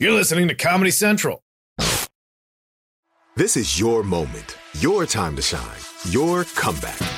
You're listening to Comedy Central. This is your moment, your time to shine, your comeback.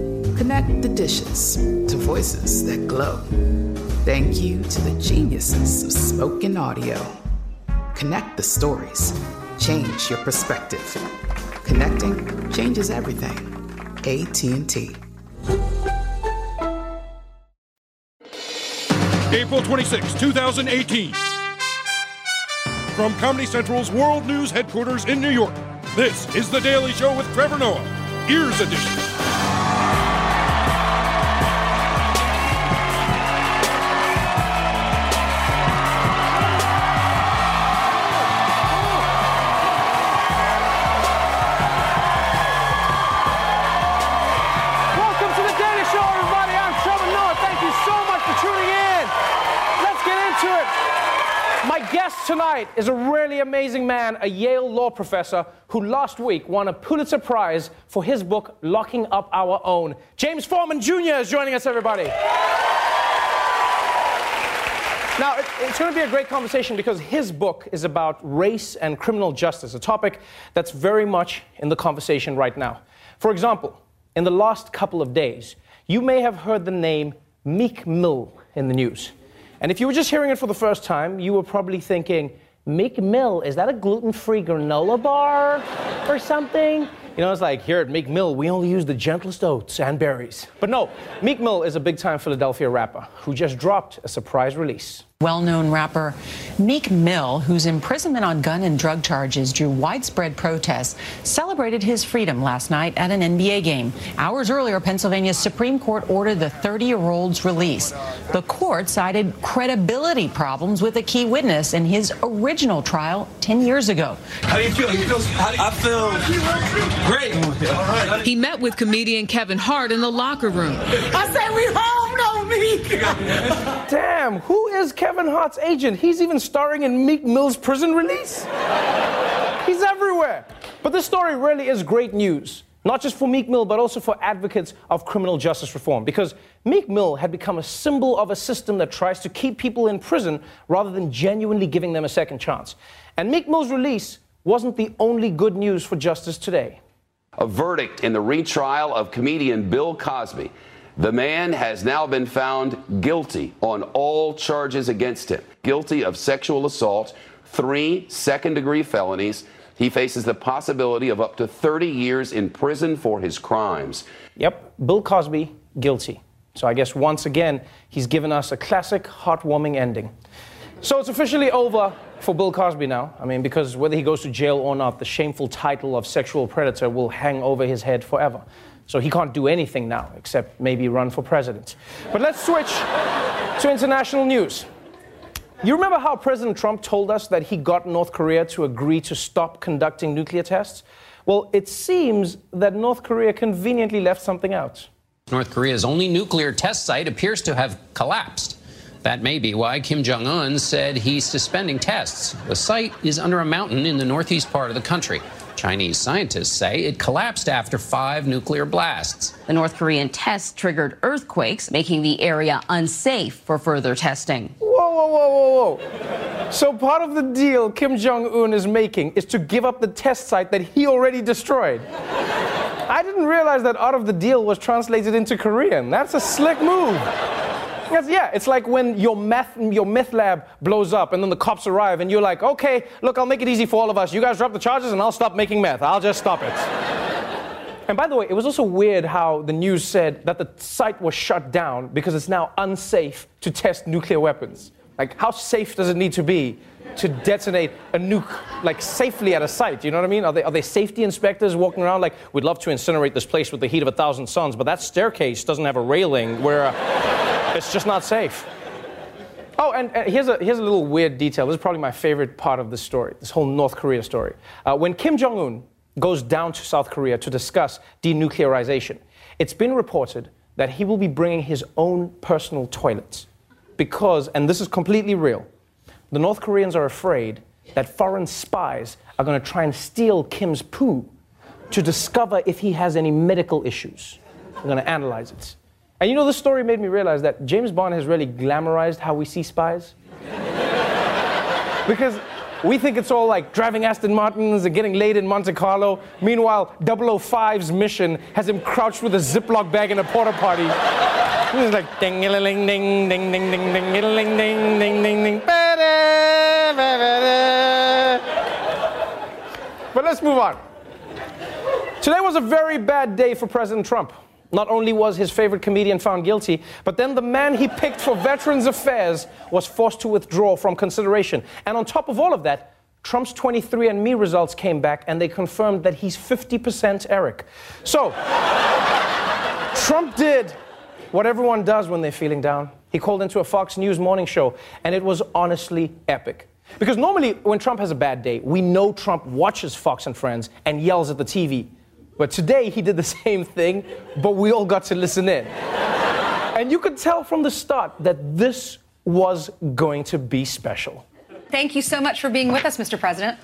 Connect the dishes to voices that glow. Thank you to the geniuses of spoken audio. Connect the stories. Change your perspective. Connecting changes everything. AT&T. April 26, 2018. From Comedy Central's World News headquarters in New York, this is The Daily Show with Trevor Noah, Ears Edition. Tonight is a really amazing man, a Yale law professor who last week won a Pulitzer Prize for his book, Locking Up Our Own. James Forman Jr. is joining us, everybody. Now, it's going to be a great conversation because his book is about race and criminal justice, a topic that's very much in the conversation right now. For example, in the last couple of days, you may have heard the name Meek Mill in the news. And if you were just hearing it for the first time, you were probably thinking, Meek Mill, is that a gluten free granola bar or something? You know, it's like here at Meek Mill, we only use the gentlest oats and berries. But no, Meek Mill is a big time Philadelphia rapper who just dropped a surprise release. Well known rapper Meek Mill, whose imprisonment on gun and drug charges drew widespread protests, celebrated his freedom last night at an NBA game. Hours earlier, Pennsylvania's Supreme Court ordered the 30 year old's release. The court cited credibility problems with a key witness in his original trial 10 years ago. How do you feel? You feel I feel great. All right. He met with comedian Kevin Hart in the locker room. I say we home, no Meek. Damn, who is Kevin Hart's agent? He's even starring in Meek Mill's prison release. He's everywhere. But this story really is great news, not just for Meek Mill, but also for advocates of criminal justice reform, because Meek Mill had become a symbol of a system that tries to keep people in prison rather than genuinely giving them a second chance. And Meek Mill's release wasn't the only good news for justice today. A verdict in the retrial of comedian Bill Cosby. The man has now been found guilty on all charges against him. Guilty of sexual assault, three second degree felonies. He faces the possibility of up to 30 years in prison for his crimes. Yep, Bill Cosby, guilty. So I guess once again, he's given us a classic heartwarming ending. So it's officially over for Bill Cosby now. I mean, because whether he goes to jail or not, the shameful title of sexual predator will hang over his head forever. So he can't do anything now except maybe run for president. But let's switch to international news. You remember how President Trump told us that he got North Korea to agree to stop conducting nuclear tests? Well, it seems that North Korea conveniently left something out. North Korea's only nuclear test site appears to have collapsed. That may be why Kim Jong un said he's suspending tests. The site is under a mountain in the northeast part of the country. Chinese scientists say it collapsed after five nuclear blasts. The North Korean test triggered earthquakes, making the area unsafe for further testing. Whoa, whoa, whoa, whoa, whoa. So part of the deal Kim Jong un is making is to give up the test site that he already destroyed. I didn't realize that out of the deal was translated into Korean. That's a slick move. Yeah, it's like when your meth, your meth lab blows up and then the cops arrive and you're like, okay, look, I'll make it easy for all of us. You guys drop the charges and I'll stop making meth. I'll just stop it. and by the way, it was also weird how the news said that the site was shut down because it's now unsafe to test nuclear weapons. Like, how safe does it need to be to detonate a nuke like safely at a site. You know what I mean? Are they, are they safety inspectors walking around like, we'd love to incinerate this place with the heat of a thousand suns, but that staircase doesn't have a railing where uh, it's just not safe. Oh, and, and, here's, a, here's a little weird detail. This is probably my favorite part of this story, this whole North Korea story. Uh, when Kim Jong un goes down to South Korea to discuss denuclearization, it's been reported that he will be bringing his own personal toilets. Because, and this is completely real, the North Koreans are afraid that foreign spies are going to try and steal Kim's poo to discover if he has any medical issues. They're going to analyze it. And you know, this story made me realize that James Bond has really glamorized how we see spies. because we think it's all like driving Aston Martins and getting laid in Monte Carlo. Meanwhile, 005's mission has him crouched with a Ziploc bag in a porta potty. He's like ding ding ding ding ding ding ding ding ding ding ding ding. But let's move on. Today was a very bad day for President Trump. Not only was his favorite comedian found guilty, but then the man he picked for Veterans Affairs was forced to withdraw from consideration. And on top of all of that, Trump's 23andMe results came back and they confirmed that he's 50% Eric. So, Trump did what everyone does when they're feeling down. He called into a Fox News morning show, and it was honestly epic. Because normally, when Trump has a bad day, we know Trump watches Fox and Friends and yells at the TV. But today, he did the same thing, but we all got to listen in. and you could tell from the start that this was going to be special. Thank you so much for being with us, Mr. President.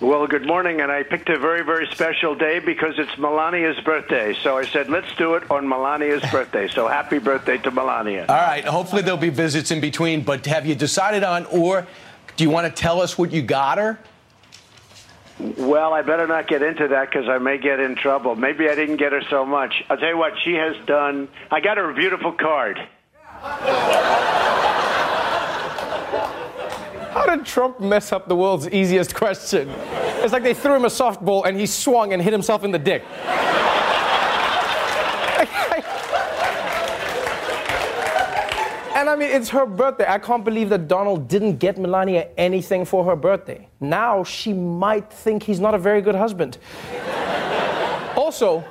Well, good morning, and I picked a very, very special day because it's Melania's birthday. So I said, let's do it on Melania's birthday. So happy birthday to Melania. All right. Hopefully there'll be visits in between, but have you decided on, or do you want to tell us what you got her? Well, I better not get into that because I may get in trouble. Maybe I didn't get her so much. I'll tell you what, she has done. I got her a beautiful card. How did Trump mess up the world's easiest question? It's like they threw him a softball and he swung and hit himself in the dick. I mean, it's her birthday. I can't believe that Donald didn't get Melania anything for her birthday. Now she might think he's not a very good husband. also,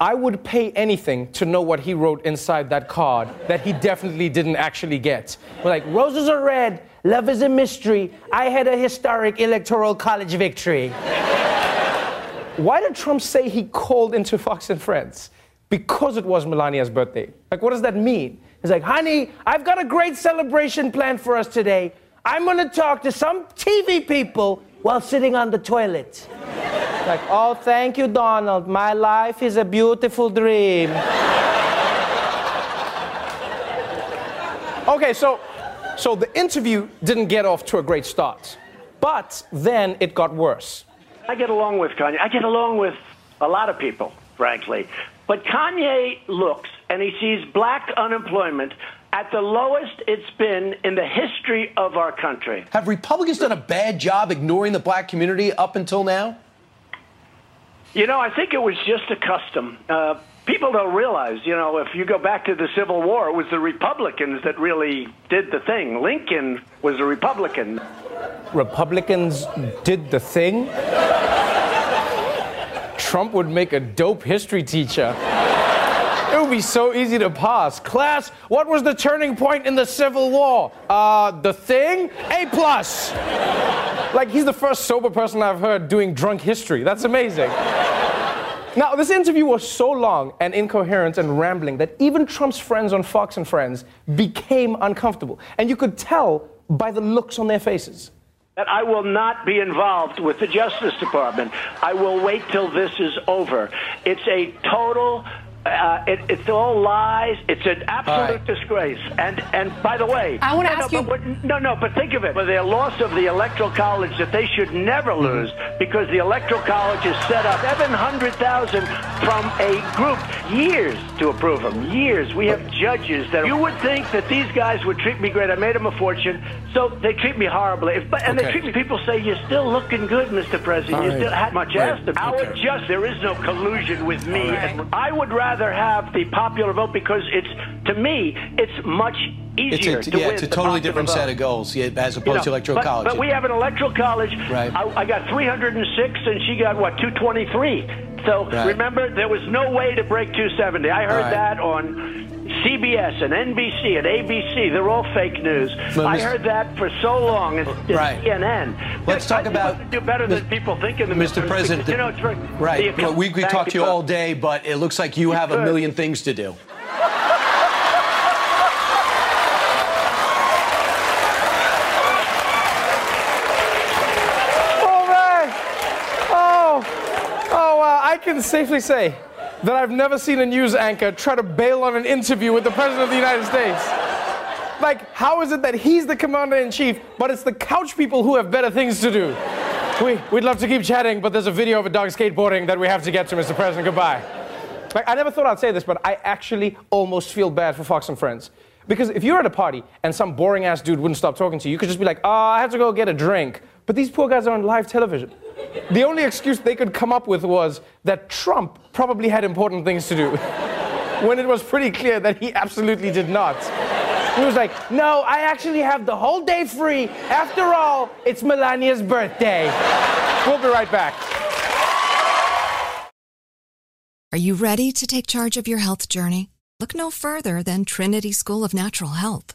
I would pay anything to know what he wrote inside that card that he definitely didn't actually get. Like, roses are red, love is a mystery, I had a historic electoral college victory. Why did Trump say he called into Fox and Friends? Because it was Melania's birthday. Like, what does that mean? He's like, honey, I've got a great celebration planned for us today. I'm going to talk to some TV people while sitting on the toilet. like, oh, thank you, Donald. My life is a beautiful dream. okay, so, so the interview didn't get off to a great start, but then it got worse. I get along with Kanye. I get along with a lot of people, frankly. But Kanye looks and he sees black unemployment at the lowest it's been in the history of our country. Have Republicans done a bad job ignoring the black community up until now? You know, I think it was just a custom. Uh, people don't realize, you know, if you go back to the Civil War, it was the Republicans that really did the thing. Lincoln was a Republican. Republicans did the thing? Trump would make a dope history teacher. It would be so easy to pass. Class, what was the turning point in the Civil War? Uh, the thing? A plus. like he's the first sober person I've heard doing drunk history. That's amazing. Now, this interview was so long and incoherent and rambling that even Trump's friends on Fox and Friends became uncomfortable. And you could tell by the looks on their faces that I will not be involved with the Justice Department. I will wait till this is over. It's a total Uh, it, it's all lies. It's an absolute right. disgrace. And and by the way, I wanna no, ask no, you- But, no, no, but think of it. For their loss of the electoral college that they should never Mm-hmm. lose because the electoral college is set up 700,000 from a group years to approve them. Years. We have judges that you would think that these guys would treat me great. I made them a fortune, so they treat me horribly. If, and they treat me. People say you're still looking good, Mr. President. All you right. still had much Right. asked of Our Okay. just there is no collusion with me. All right. And I would rather have the popular vote because it's to me it's much It's easier a, to yeah, it's a totally different vote. set of goals yeah, as You opposed know, to electoral but, college. But we have an electoral college. Right. I, I got 306 and she got what 223. So Right. remember, there was no way to break 270. I heard right. that on CBS and NBC and ABC. They're all fake news. But I Mr. heard that for so long. It's, it's Right. CNN. Let's talk I think about- we do better than people think in the Mr. President, because, you know, it's very- Right. Well, we could talk to you all day, but it looks like you have a million things to do. All right. Oh, oh, I can safely say that I've never seen a news anchor try to bail on an interview with the President of the United States. Like, how is it that he's the commander in chief, but it's the couch people who have better things to do? We, we'd love to keep chatting, but there's a video of a dog skateboarding that we have to get to, Mr. President. Goodbye. Like, I never thought I'd say this, but I actually almost feel bad for Fox and Friends. Because if you're at a party and some boring ass dude wouldn't stop talking to you, you could just be like, oh, I have to go get a drink. But these poor guys are on live television. The only excuse they could come up with was that Trump probably had important things to do. when it was pretty clear that he absolutely did not. He was like, no, I actually have the whole day free. After all, it's Melania's birthday. We'll be right back. Are you ready to take charge of your health journey? Look no further than Trinity School of Natural Health.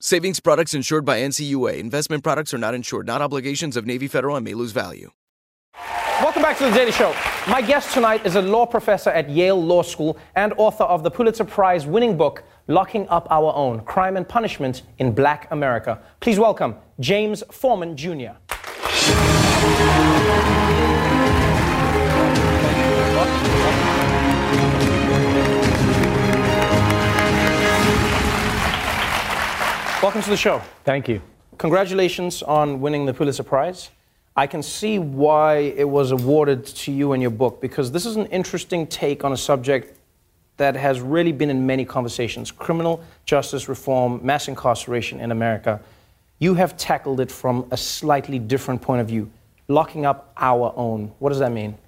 Savings products insured by NCUA. Investment products are not insured, not obligations of Navy Federal and may lose value. Welcome back to the Daily Show. My guest tonight is a law professor at Yale Law School and author of the Pulitzer Prize winning book, Locking Up Our Own Crime and Punishment in Black America. Please welcome James Forman Jr. to the show. Thank you. Congratulations on winning the Pulitzer Prize. I can see why it was awarded to you in your book because this is an interesting take on a subject that has really been in many conversations criminal justice reform, mass incarceration in America. You have tackled it from a slightly different point of view, locking up our own. What does that mean?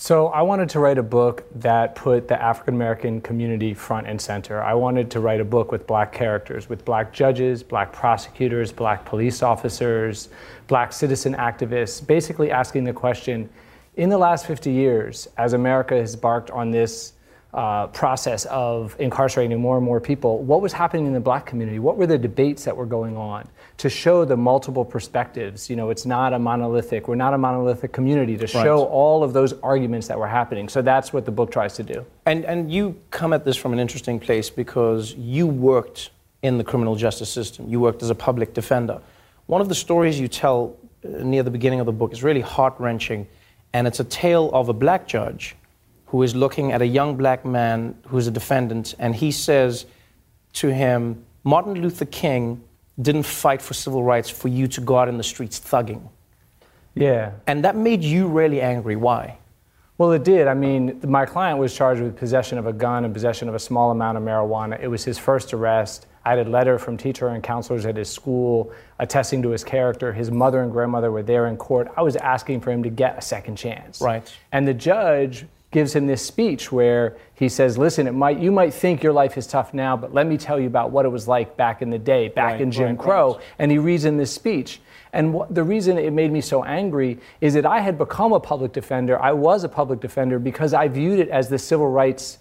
So, I wanted to write a book that put the African American community front and center. I wanted to write a book with black characters, with black judges, black prosecutors, black police officers, black citizen activists, basically asking the question in the last 50 years, as America has embarked on this uh, process of incarcerating more and more people, what was happening in the black community? What were the debates that were going on? To show the multiple perspectives. You know, it's not a monolithic, we're not a monolithic community, to show all of those arguments that were happening. So that's what the book tries to do. And, and you come at this from an interesting place because you worked in the criminal justice system. You worked as a public defender. One of the stories you tell uh, near the beginning of the book is really heart wrenching, and it's a tale of a black judge who is looking at a young black man who's a defendant, and he says to him, Martin Luther King didn't fight for civil rights for you to go out in the streets thugging. Yeah. And that made you really angry. Why? Well, it did. I mean, my client was charged with possession of a gun and possession of a small amount of marijuana. It was his first arrest. I had a letter from teacher and counselors at his school attesting to his character. His mother and grandmother were there in court. I was asking for him to get a second chance. Right. And the judge gives him this speech where he says, "Listen, it might you might think your life is tough now, but let me tell you about what it was like back in the day, back Right, in Jim right, Crow." And he reads in this speech. And what, the reason it made me so angry is that I had become a public defender. I was a public defender because I viewed it as the civil rights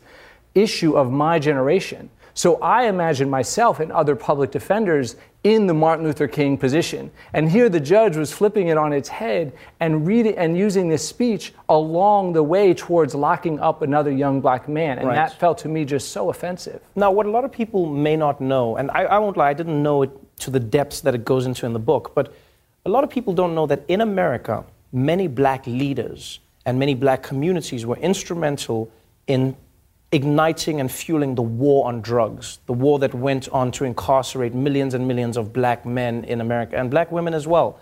issue of my generation. So I imagine myself and other public defenders in the Martin Luther King position. And here the judge was flipping it on its head and reading and using this speech along the way towards locking up another young black man. And Right. that felt to me just so offensive. Now, what a lot of people may not know, and I, I won't lie, I didn't know it to the depths that it goes into in the book, but a lot of people don't know that in America, many black leaders and many black communities were instrumental in igniting and fueling the war on drugs, the war that went on to incarcerate millions and millions of black men in America and black women as well.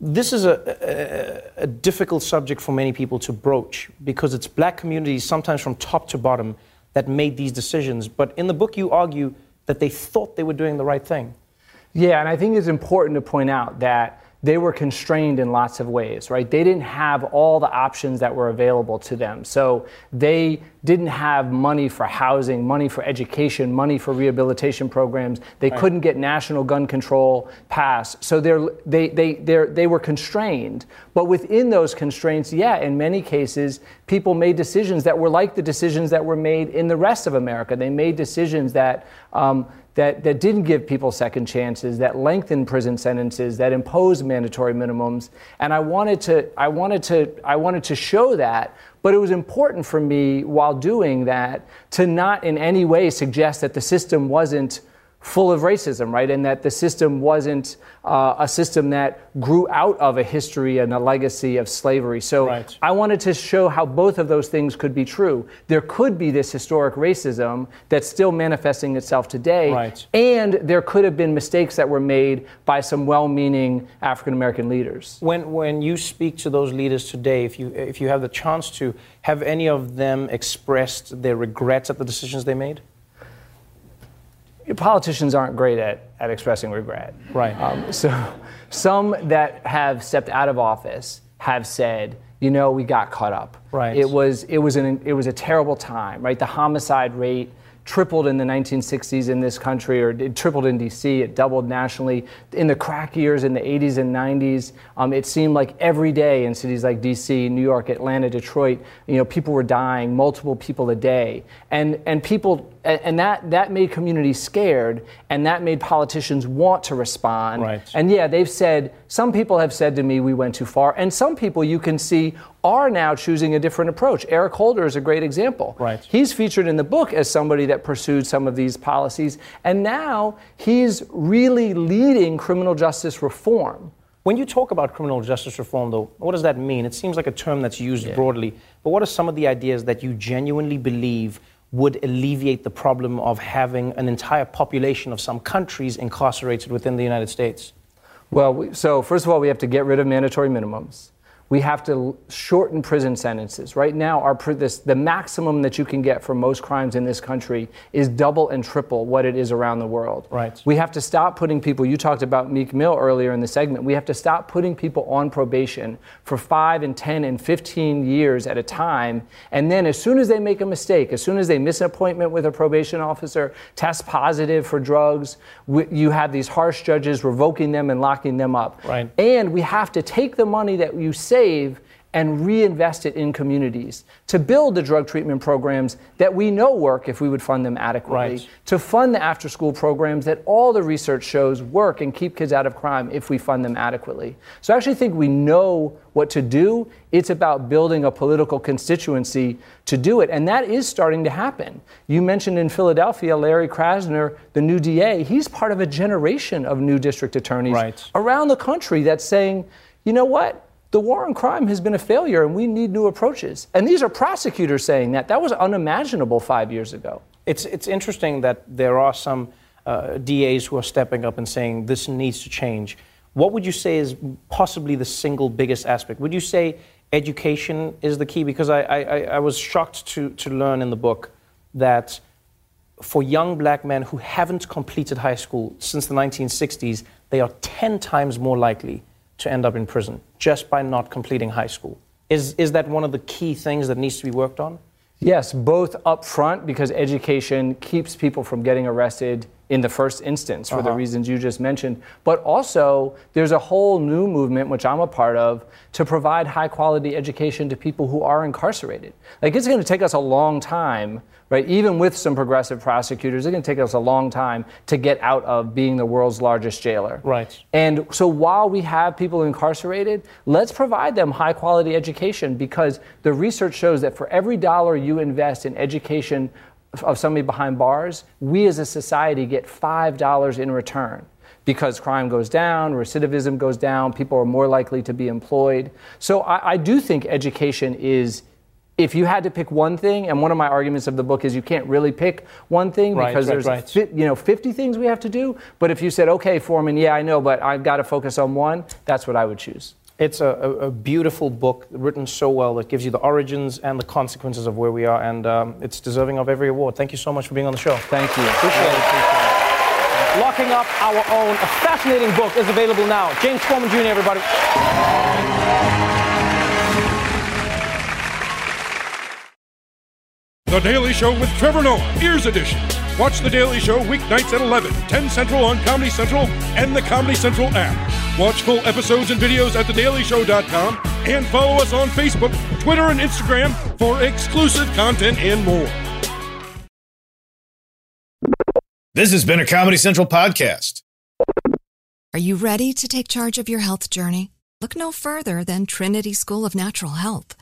This is a, a, a difficult subject for many people to broach because it's black communities, sometimes from top to bottom, that made these decisions. But in the book, you argue that they thought they were doing the right thing. Yeah, and I think it's important to point out that they were constrained in lots of ways, right? They didn't have all the options that were available to them. So they didn't have money for housing, money for education, money for rehabilitation programs. They Right. couldn't get national gun control passed. So they're, they, they, they're, they were constrained. But within those constraints, yeah, in many cases, people made decisions that were like the decisions that were made in the rest of America. They made decisions that, um, that, that didn't give people second chances, that lengthened prison sentences, that imposed mandatory minimums. And I wanted to, I wanted to, I wanted to show that. But it was important for me while doing that to not in any way suggest that the system wasn't full of racism, right? And that the system wasn't uh, a system that grew out of a history and a legacy of slavery. So Right. I wanted to show how both of those things could be true. There could be this historic racism that's still manifesting itself today. Right. And there could have been mistakes that were made by some well meaning African American leaders. When, when you speak to those leaders today, if you, if you have the chance to, have any of them expressed their regrets at the decisions they made? Politicians aren't great at, at expressing regret. Right. Um, so some that have stepped out of office have said, you know, we got caught up. Right. It was it was an it was a terrible time, right? The homicide rate tripled in the 1960s in this country, or it tripled in D.C. It doubled nationally. In the crack years in the 80s and 90s, um, it seemed like every day in cities like D.C., New York, Atlanta, Detroit, you know, people were dying, multiple people a day, and and people. And and that, that made communities scared, and that made politicians want to respond. Right. And yeah, they've said, some people have said to me, we went too far. And some people you can see are now choosing a different approach. Eric Holder is a great example. Right. He's featured in the book as somebody that pursued some of these policies. And now he's really leading criminal justice reform. When you talk about criminal justice reform, though, what does that mean? It seems like a term that's used broadly, but what are some of the ideas that you genuinely believe would alleviate the problem of having an entire population of some countries incarcerated within the United States? Well, so first of all, we have to get rid of mandatory minimums we have to shorten prison sentences. Right now, our this, the maximum that you can get for most crimes in this country is double and triple what it is around the world. Right. We have to stop putting people. You talked about Meek Mill earlier in the segment. We have to stop putting people on probation for five and ten and fifteen years at a time, and then as soon as they make a mistake, as soon as they miss an appointment with a probation officer, test positive for drugs, you have these harsh judges revoking them and locking them up. Right. And we have to take the money that you save save and reinvest it in communities to build the drug treatment programs that we know work if we would fund them adequately, right. to fund the after school programs that all the research shows work and keep kids out of crime if we fund them adequately. So I actually think we know what to do. It's about building a political constituency to do it. And that is starting to happen. You mentioned in Philadelphia, Larry Krasner, the new DA, he's part of a generation of new district attorneys right. around the country that's saying, you know what? The war on crime has been a failure and we need new approaches. And these are prosecutors saying that. That was unimaginable five years ago. It's, it's interesting that there are some uh, DAs who are stepping up and saying this needs to change. What would you say is possibly the single biggest aspect? Would you say education is the key? Because I, I, I was shocked to, to learn in the book that for young black men who haven't completed high school since the 1960s, they are 10 times more likely to end up in prison just by not completing high school. Is, is that one of the key things that needs to be worked on? Yes, both up front because education keeps people from getting arrested in the first instance for uh-huh. the reasons you just mentioned. But also, there's a whole new movement, which I'm a part of, to provide high quality education to people who are incarcerated. Like, it's going to take us a long time right? Even with some progressive prosecutors, it's going to take us a long time to get out of being the world's largest jailer. Right. And so while we have people incarcerated, let's provide them high quality education because the research shows that for every dollar you invest in education of somebody behind bars, we as a society get $5 in return because crime goes down, recidivism goes down, people are more likely to be employed. So I, I do think education is if you had to pick one thing, and one of my arguments of the book is you can't really pick one thing right, because right, there's right. Fi- you know 50 things we have to do. But if you said, okay, Forman, yeah, I know, but I've got to focus on one, that's what I would choose. It's a, a, a beautiful book written so well that gives you the origins and the consequences of where we are, and um, it's deserving of every award. Thank you so much for being on the show. Thank you. Appreciate it. Appreciate it. Locking up our own. A fascinating book is available now. James Forman Jr., everybody. The Daily Show with Trevor Noah, Ears Edition. Watch The Daily Show weeknights at 11, 10 Central on Comedy Central and the Comedy Central app. Watch full episodes and videos at thedailyshow.com and follow us on Facebook, Twitter, and Instagram for exclusive content and more. This has been a Comedy Central podcast. Are you ready to take charge of your health journey? Look no further than Trinity School of Natural Health.